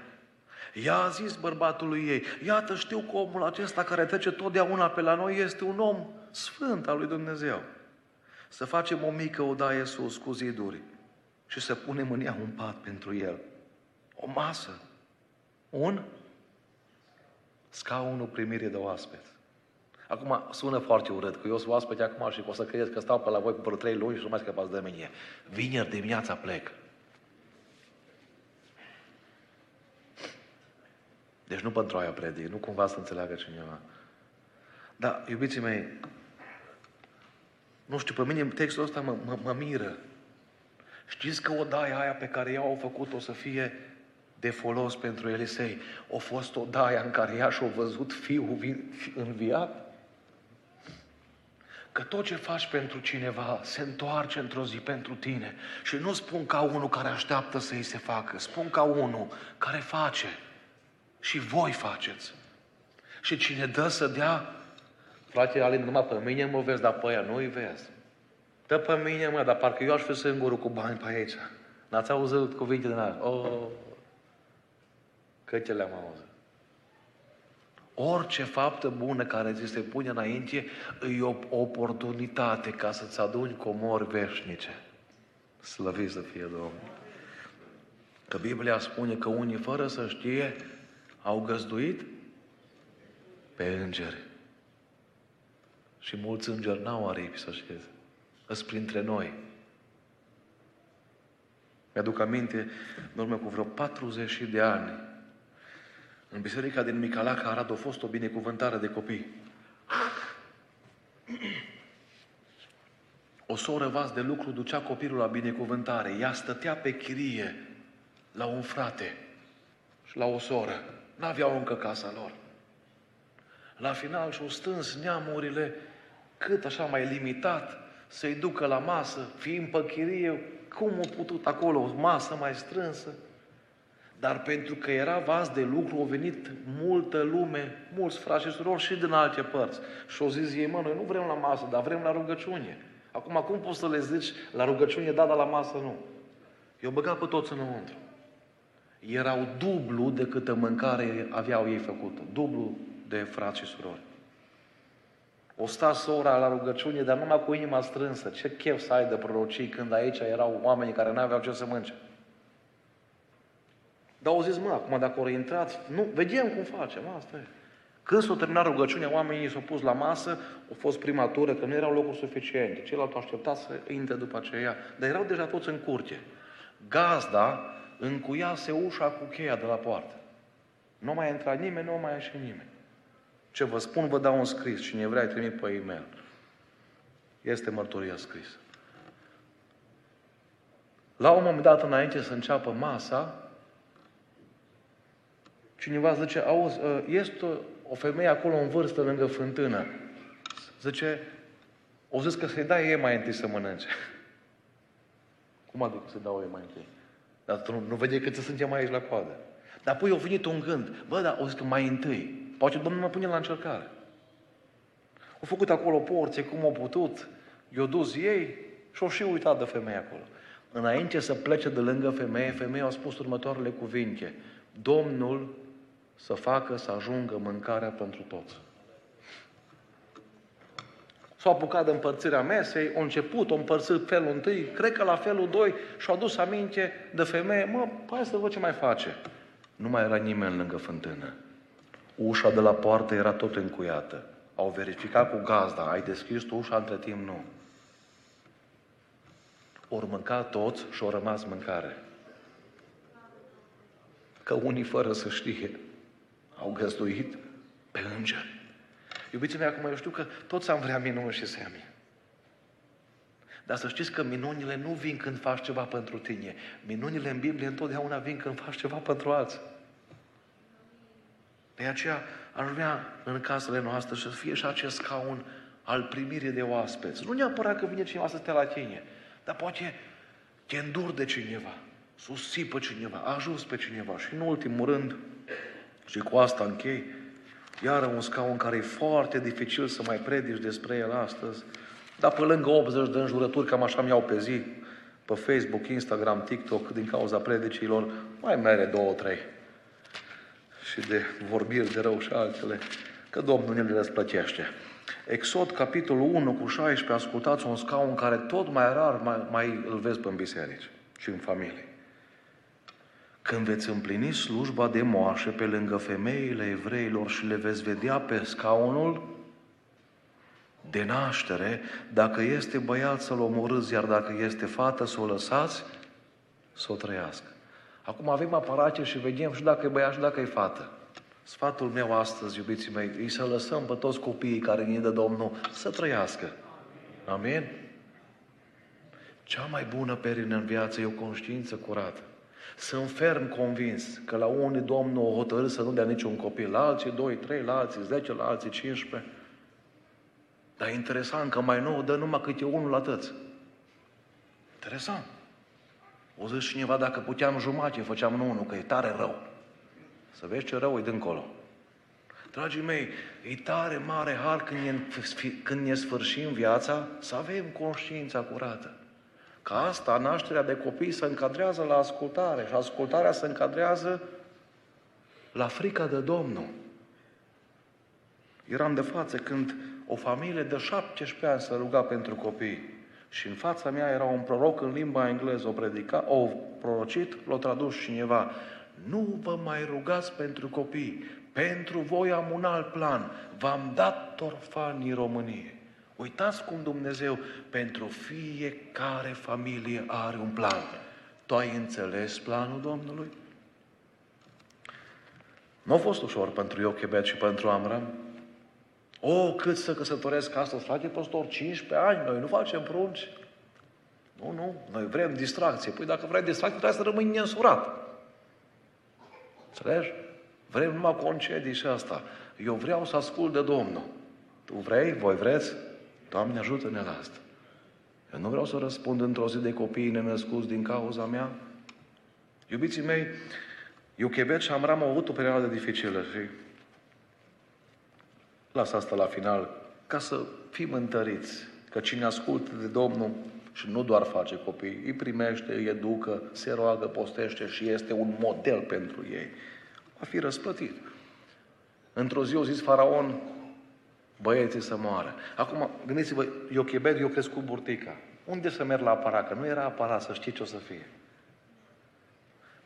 Ea a zis bărbatului ei, iată știu că omul acesta care trece totdeauna pe la noi este un om sfânt al lui Dumnezeu. Să facem o mică odaie sus cu ziduri și să punem în ea un pat pentru el. O masă. Un scaunul primire de oaspeți. Acum sună foarte urât, că eu sunt oaspete acum și o să credeți că stau pe la voi pe trei luni și nu mai scăpați de mine. Vineri dimineața plec. Deci nu pentru aia predic, nu cumva să înțeleagă cineva. Dar, iubiții mei, nu știu, pe mine textul ăsta mă, mă, mă miră. Știți că odaia aia pe care ea au făcut-o să fie de folos pentru Elisei, a fost odaia în care ea și-a văzut fiul înviat? Că tot ce faci pentru cineva se întoarce într-o zi pentru tine. Și nu spun ca unul care așteaptă să îi se facă, spun ca unul care face. Și voi faceți. Și cine dă să dea, frate Alin, numai pe mine mă vezi, dar pe ea nu-i vezi. Dă pe mine, mă, dar parcă eu aș fi singurul cu bani pe aici. N-ați auzit cuvinte din alea? Oh, câte le-am auzit. Orice faptă bună care ți se pune înainte e o oportunitate ca să-ți aduni comori veșnice. Slăvit să fie Domnul. Că Biblia spune că unii fără să știe au găzduit pe îngeri. Și mulți îngeri n-au aripi, să știți. Îs printre noi. Mi-aduc aminte, în urmă cu vreo 40 de ani, în biserica din Micalaca, Arad, a fost o binecuvântare de copii. O soră vas de lucru ducea copilul la binecuvântare. Ea stătea pe chirie la un frate și la o soră. N-aveau încă casa lor. La final și-au stâns neamurile cât așa mai limitat să-i ducă la masă, fiind pe chirie, cum au putut acolo, o masă mai strânsă. Dar pentru că era vas de lucru, au venit multă lume, mulți frați și surori și din alte părți. Și au zis ei, mă, noi nu vrem la masă, dar vrem la rugăciune. Acum, cum poți să le zici la rugăciune, da, dar la masă nu? Eu băgat pe toți înăuntru. Erau dublu de câtă mâncare aveau ei făcută. Dublu de frați și surori. O sta sora la rugăciune, dar numai cu inima strânsă. Ce chef să ai de prorocii când aici erau oameni care nu aveau ce să mânce. Dar au zis, mă, acum dacă au intrat, nu, vedem cum facem, asta e. Când s-a terminat rugăciunea, oamenii s-au pus la masă, a fost prima tură, că nu erau locuri suficiente. Ceilalți au așteptat să intre după aceea, dar erau deja toți în curte. Gazda încuiase ușa cu cheia de la poartă. Nu mai intra nimeni, nu mai ieși nimeni. Ce vă spun, vă dau un scris. Cine vrea, trimit pe e-mail. Este mărturia scrisă. La un moment dat, înainte să înceapă masa, cineva zice, auzi, ă, este o femeie acolo în vârstă lângă fântână. Zice, o zis că să-i dai ei mai întâi să mănânce. Cum adică să dau ei mai întâi? Dar tu nu, nu vede cât suntem aici la coadă. Dar apoi a venit un gând. Bă, dar o zis că mai întâi. Poate Domnul mă pune la încercare. Au făcut acolo o porție cum au putut. I-au dus ei și au și uitat de femeie acolo. Înainte să plece de lângă femeie, femeia a spus următoarele cuvinte. Domnul să facă să ajungă mâncarea pentru toți. S-au apucat de împărțirea mesei, au început, au împărțit felul întâi, cred că la felul doi și-au adus aminte de femeie, mă, hai să văd ce mai face. Nu mai era nimeni lângă fântână. Ușa de la poartă era tot încuiată. Au verificat cu gazda, ai deschis tu ușa, între timp nu. Ori mâncat toți și au rămas mâncare. Că unii fără să știe au găzduit pe îngeri. Iubiții mei, acum eu știu că toți am vrea minuni și semne. Dar să știți că minunile nu vin când faci ceva pentru tine. Minunile în Biblie întotdeauna vin când faci ceva pentru alții. De aceea aș vrea în casele noastre să fie și acest scaun al primirii de oaspeți. Nu neapărat că vine cineva să stea la tine, dar poate te îndur de cineva, susții pe cineva, ajuns pe cineva și în ultimul rând, și cu asta închei, iară un scaun care e foarte dificil să mai predici despre el astăzi, dar pe lângă 80 de înjurături, cam așa mi-au pe zi, pe Facebook, Instagram, TikTok, din cauza predicilor, mai mere două, trei. Și de vorbiri de rău și altele, că Domnul ne le răsplătește. Exod, capitolul 1 cu 16, ascultați un scaun care tot mai rar mai, mai îl vezi pe în biserici și în familie. Când veți împlini slujba de moașă pe lângă femeile evreilor și le veți vedea pe scaunul de naștere, dacă este băiat să-l omorâți, iar dacă este fată să o lăsați, să o trăiască. Acum avem aparate și vedem și dacă e băiat și dacă e fată. Sfatul meu astăzi, iubiții mei, e să lăsăm pe toți copiii care ne dă Domnul să trăiască. Amin? Cea mai bună perină în viață e o conștiință curată. Sunt ferm convins că la unii Domnul o hotărât să nu dea niciun copil, la alții doi, trei, la alții zece, la alții 15. Dar e interesant că mai nou dă numai câte unul la tăți. Interesant. O zis cineva, dacă puteam jumate, făceam nu unul, că e tare rău. Să vezi ce rău e dincolo. Dragii mei, e tare mare har când ne, când ne sfârșim viața să avem conștiința curată. Ca asta, nașterea de copii se încadrează la ascultare și ascultarea se încadrează la frica de Domnul. Eram de față când o familie de 17 ani se ruga pentru copii. Și în fața mea era un proroc în limba engleză, o predica, o prorocit, l-a tradus cineva. Nu vă mai rugați pentru copii, pentru voi am un alt plan. V-am dat orfanii României. Uitați cum Dumnezeu pentru fiecare familie are un plan. Tu ai înțeles planul Domnului? Nu a fost ușor pentru Iochebed și pentru Amram. O, cât să căsătoresc astăzi, frate păstor, 15 ani, noi nu facem prunci. Nu, nu, noi vrem distracție. Păi dacă vrei distracție, trebuie să rămâi neînsurat. Înțelegi? Vrem numai concedii și asta. Eu vreau să ascult de Domnul. Tu vrei? Voi vreți? Doamne, ajută-ne la asta. Eu nu vreau să răspund într-o zi de copiii nenăscuți din cauza mea. Iubiții mei, Iochebet și Amram au avut o perioadă dificilă și las asta la final, ca să fim întăriți, că cine ascultă de Domnul și nu doar face copii, îi primește, îi educă, se roagă, postește și este un model pentru ei. Va fi răsplătit. Într-o zi o zis faraon, băieții să moară. Acum, gândiți-vă, Iochebed, eu crescut burtica. Unde să merg la aparat? Că nu era aparat, să știi ce o să fie.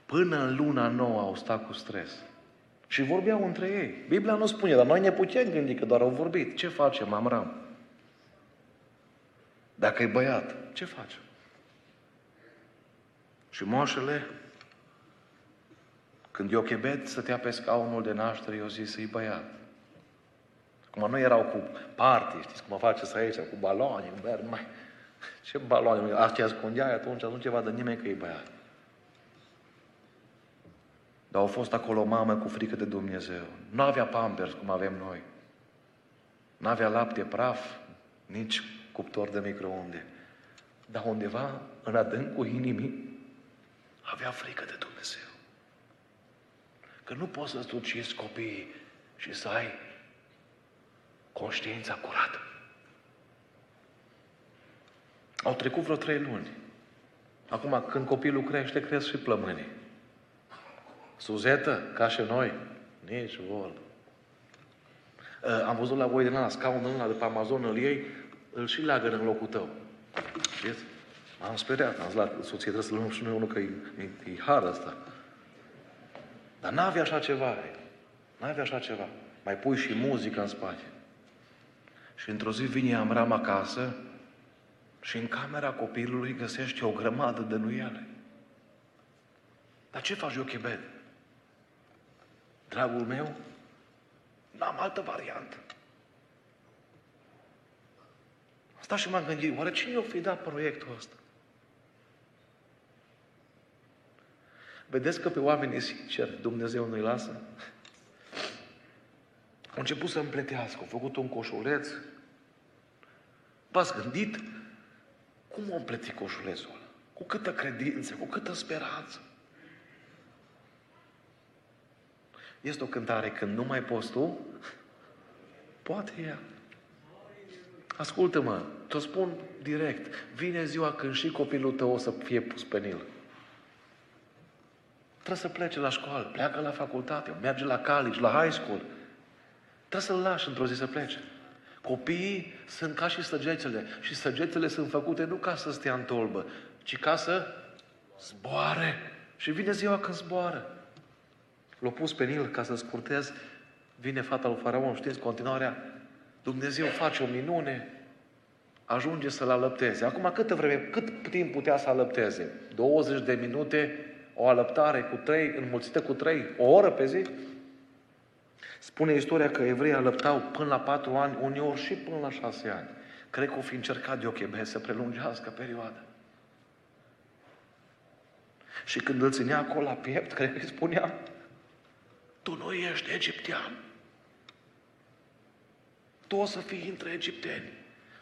Până în luna nouă au stat cu stres. Și vorbeau între ei. Biblia nu spune, dar noi ne putem gândi că doar au vorbit. Ce facem, Amram? Dacă e băiat, ce facem? Și moșele, când Iochebed stătea pe scaunul de naștere, eu zis, e băiat. Cum nu erau cu party, știți cum faceți aici, cu baloane, cu băiat, mai... Ce baloane? Astea ascundeai atunci, nu ceva de nimeni că e băiat. Dar au fost acolo o mamă cu frică de Dumnezeu. Nu avea pampers cum avem noi. Nu avea lapte praf, nici cuptor de microunde. Dar undeva, în adâncul inimii, avea frică de Dumnezeu. Că nu poți să-ți ucizi copiii și să ai conștiința curată. Au trecut vreo trei luni. Acum, când copilul crește, cresc și plămânii. Suzetă, ca și noi, nici vorbă. Uh, am văzut la voi din ăla, scaunul ăla de pe Amazon, îl iei, îl și leagă în locul tău. Știți? M-am speriat, am zis la soție, trebuie să luăm și noi unul că e, e, e har ăsta. Dar n-avea așa ceva. N-avea așa ceva. Mai pui și muzică în spate. Și într-o zi vine Amram acasă și în camera copilului găsește o grămadă de nuiele. Dar ce faci, Iochebed? Dragul meu, n-am altă variantă. Asta și m-am gândit, oare cine o fi dat proiectul ăsta? Vedeți că pe oamenii sinceri Dumnezeu nu-i lasă? Au început să împletească, au făcut un coșuleț. V-ați gândit cum o împleti coșulețul ăla? Cu câtă credință, cu câtă speranță. Este o cântare când nu mai poți tu? Poate ea. Ascultă-mă, te spun direct. Vine ziua când și copilul tău o să fie pus pe nil. Trebuie să plece la școală, pleacă la facultate, merge la college, la high school. Trebuie să-l lași într-o zi să plece. Copiii sunt ca și săgețele și săgețele sunt făcute nu ca să stea în tolbă, ci ca să zboare. Și vine ziua când zboară. L-a pus pe Nil ca să scurtez, vine fata lui Faraon, știți, continuarea, Dumnezeu face o minune, ajunge să-l alăpteze. Acum câtă vreme, cât timp putea să alăpteze? 20 de minute, o alăptare cu trei, înmulțită cu trei, o oră pe zi? Spune istoria că evreii alăptau până la patru ani, uneori și până la șase ani. Cred că o fi încercat Diochebe să prelungească perioada. Și când îl ținea acolo la piept, cred că îi spunea, tu nu ești egiptean. Tu o să fii între egipteni.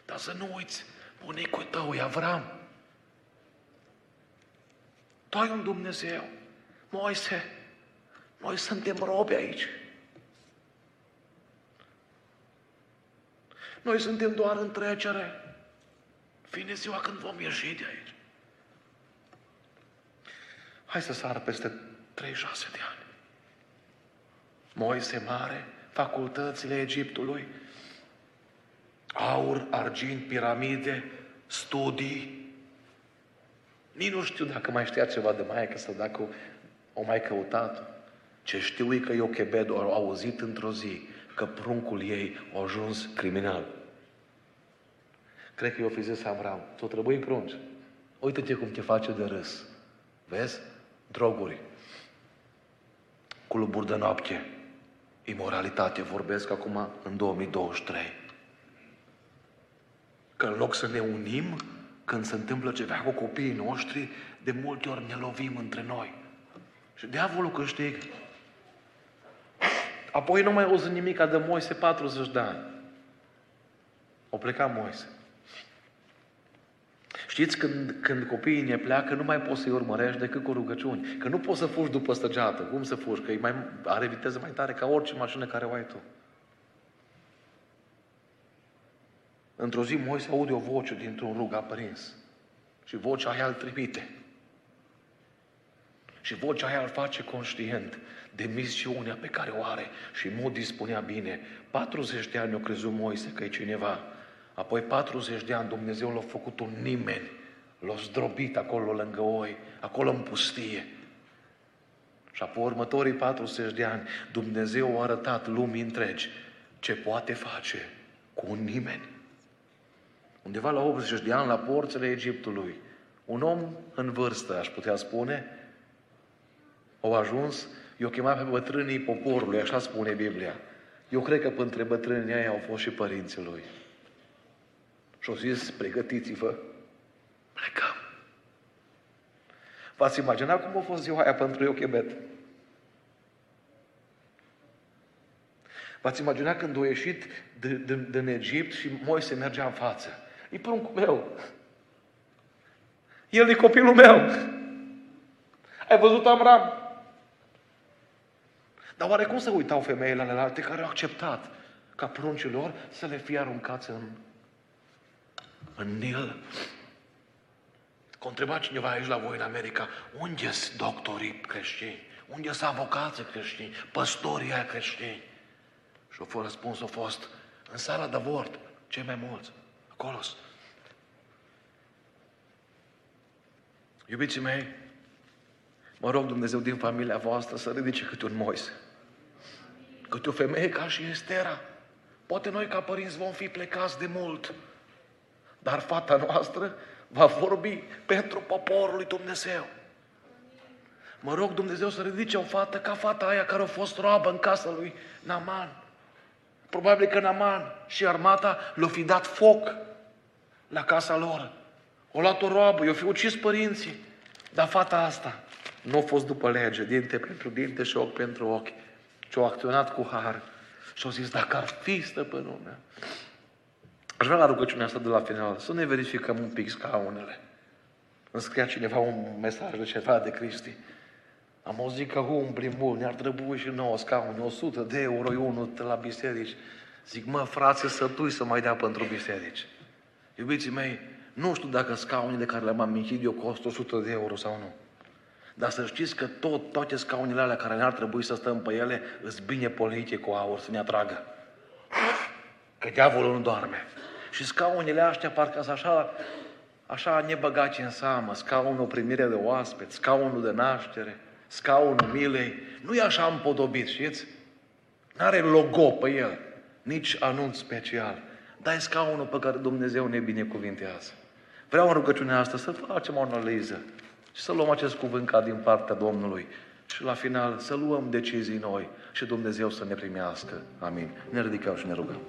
Dar să nu uiți, bunicul tău e Avram. Tu ai un Dumnezeu. Moise, noi suntem robi aici. Noi suntem doar în trecere. Vine ziua când vom ieși de aici. Hai să sară peste 36 de ani. Moise mare, facultățile Egiptului, aur, argint, piramide, studii. Nici nu știu dacă mai știa ceva de maică sau dacă o mai căutat. Ce știu e că Iochebed a auzit într-o zi că pruncul ei a ajuns criminal. Cred că eu fi zis Avram, tu trebuie prunci. Uite-te cum te face de râs. Vezi? Droguri. Cluburi de noapte. Imoralitate. Vorbesc acum în 2023. Că în loc să ne unim, când se întâmplă ceva cu copiii noștri, de multe ori ne lovim între noi. Și diavolul câștigă. Apoi nu mai auzit nimic de Moise 40 de ani. O pleca Moise. Știți, când, când copiii ne pleacă, nu mai poți să-i urmărești decât cu rugăciuni. Că nu poți să fugi după stăgeată. Cum să fugi? Că e mai, are viteză mai tare ca orice mașină care o ai tu. Într-o zi Moise aude o voce dintr-un rug aprins. Și vocea aia îl trimite. Și vocea aia îl face conștient de misiunea pe care o are. Și Moody spunea bine, 40 de ani o crezut Moise că e cineva. Apoi 40 de ani Dumnezeu l-a făcut un nimeni. L-a zdrobit acolo lângă oi, acolo în pustie. Și apoi următorii 40 de ani Dumnezeu a arătat lumii întregi ce poate face cu un nimeni. Undeva la 80 de ani, la porțile Egiptului, un om în vârstă, aș putea spune, au ajuns, i-au chemat pe bătrânii poporului, așa spune Biblia. Eu cred că între bătrânii aia au fost și părinții lui. Și au zis, pregătiți-vă, plecăm. V-ați imaginat cum a fost ziua aia pentru Iochebet? V-ați imaginat când a ieșit din Egipt și Moise mergea în față? E pruncul meu. El e copilul meu. Ai văzut Amram? Dar oare cum să uitau femeile alte care au acceptat ca pruncilor să le fie aruncați în, în Nil? Că întreba cineva aici la voi în America, unde sunt doctorii creștini? Unde sunt avocații creștini? Păstorii ai creștini? Și a fost răspunsul a fost, în sala de vort, cei mai mulți. Acolo Iubiții mei, mă rog Dumnezeu din familia voastră să ridice câte un Moise. Câte o femeie ca și Estera. Poate noi ca părinți vom fi plecați de mult. Dar fata noastră va vorbi pentru poporul lui Dumnezeu. Mă rog Dumnezeu să ridice o fată ca fata aia care a fost roabă în casa lui Naman. Probabil că Naman și armata le-au fi dat foc la casa lor. O luat o roabă, i-au fi ucis părinții. Dar fata asta nu a fost după lege, dinte pentru dinte și ochi pentru ochi, ci a acționat cu har. Și au zis, dacă ar fi stăpânul meu. Aș vrea la rugăciunea asta de la final să ne verificăm un pic scaunele. Îmi scria cineva un mesaj de ceva de Cristi. Am auzit că umbli mult, ne-ar trebui și nouă scaune, 100 de euro unul la biserici. Zic, mă, frate, să tu să mai dea pentru biserici. Iubiții mei, nu știu dacă scaunele care le-am amintit eu costă 100 de euro sau nu. Dar să știți că tot, toate scaunele alea care ne-ar trebui să stăm pe ele, îs bine polite cu aur să ne atragă. Că diavolul nu doarme. Și scaunele astea parcă sunt așa, așa nebăgați în seamă. Scaunul primire de oaspet, scaunul de naștere, scaunul milei. Nu e așa împodobit, știți? N-are logo pe el, nici anunț special. Dar e scaunul pe care Dumnezeu ne binecuvintează. Vreau în rugăciunea asta să facem o analiză și să luăm acest cuvânt ca din partea Domnului și la final să luăm decizii noi și Dumnezeu să ne primească. Amin. Ne ridicăm și ne rugăm.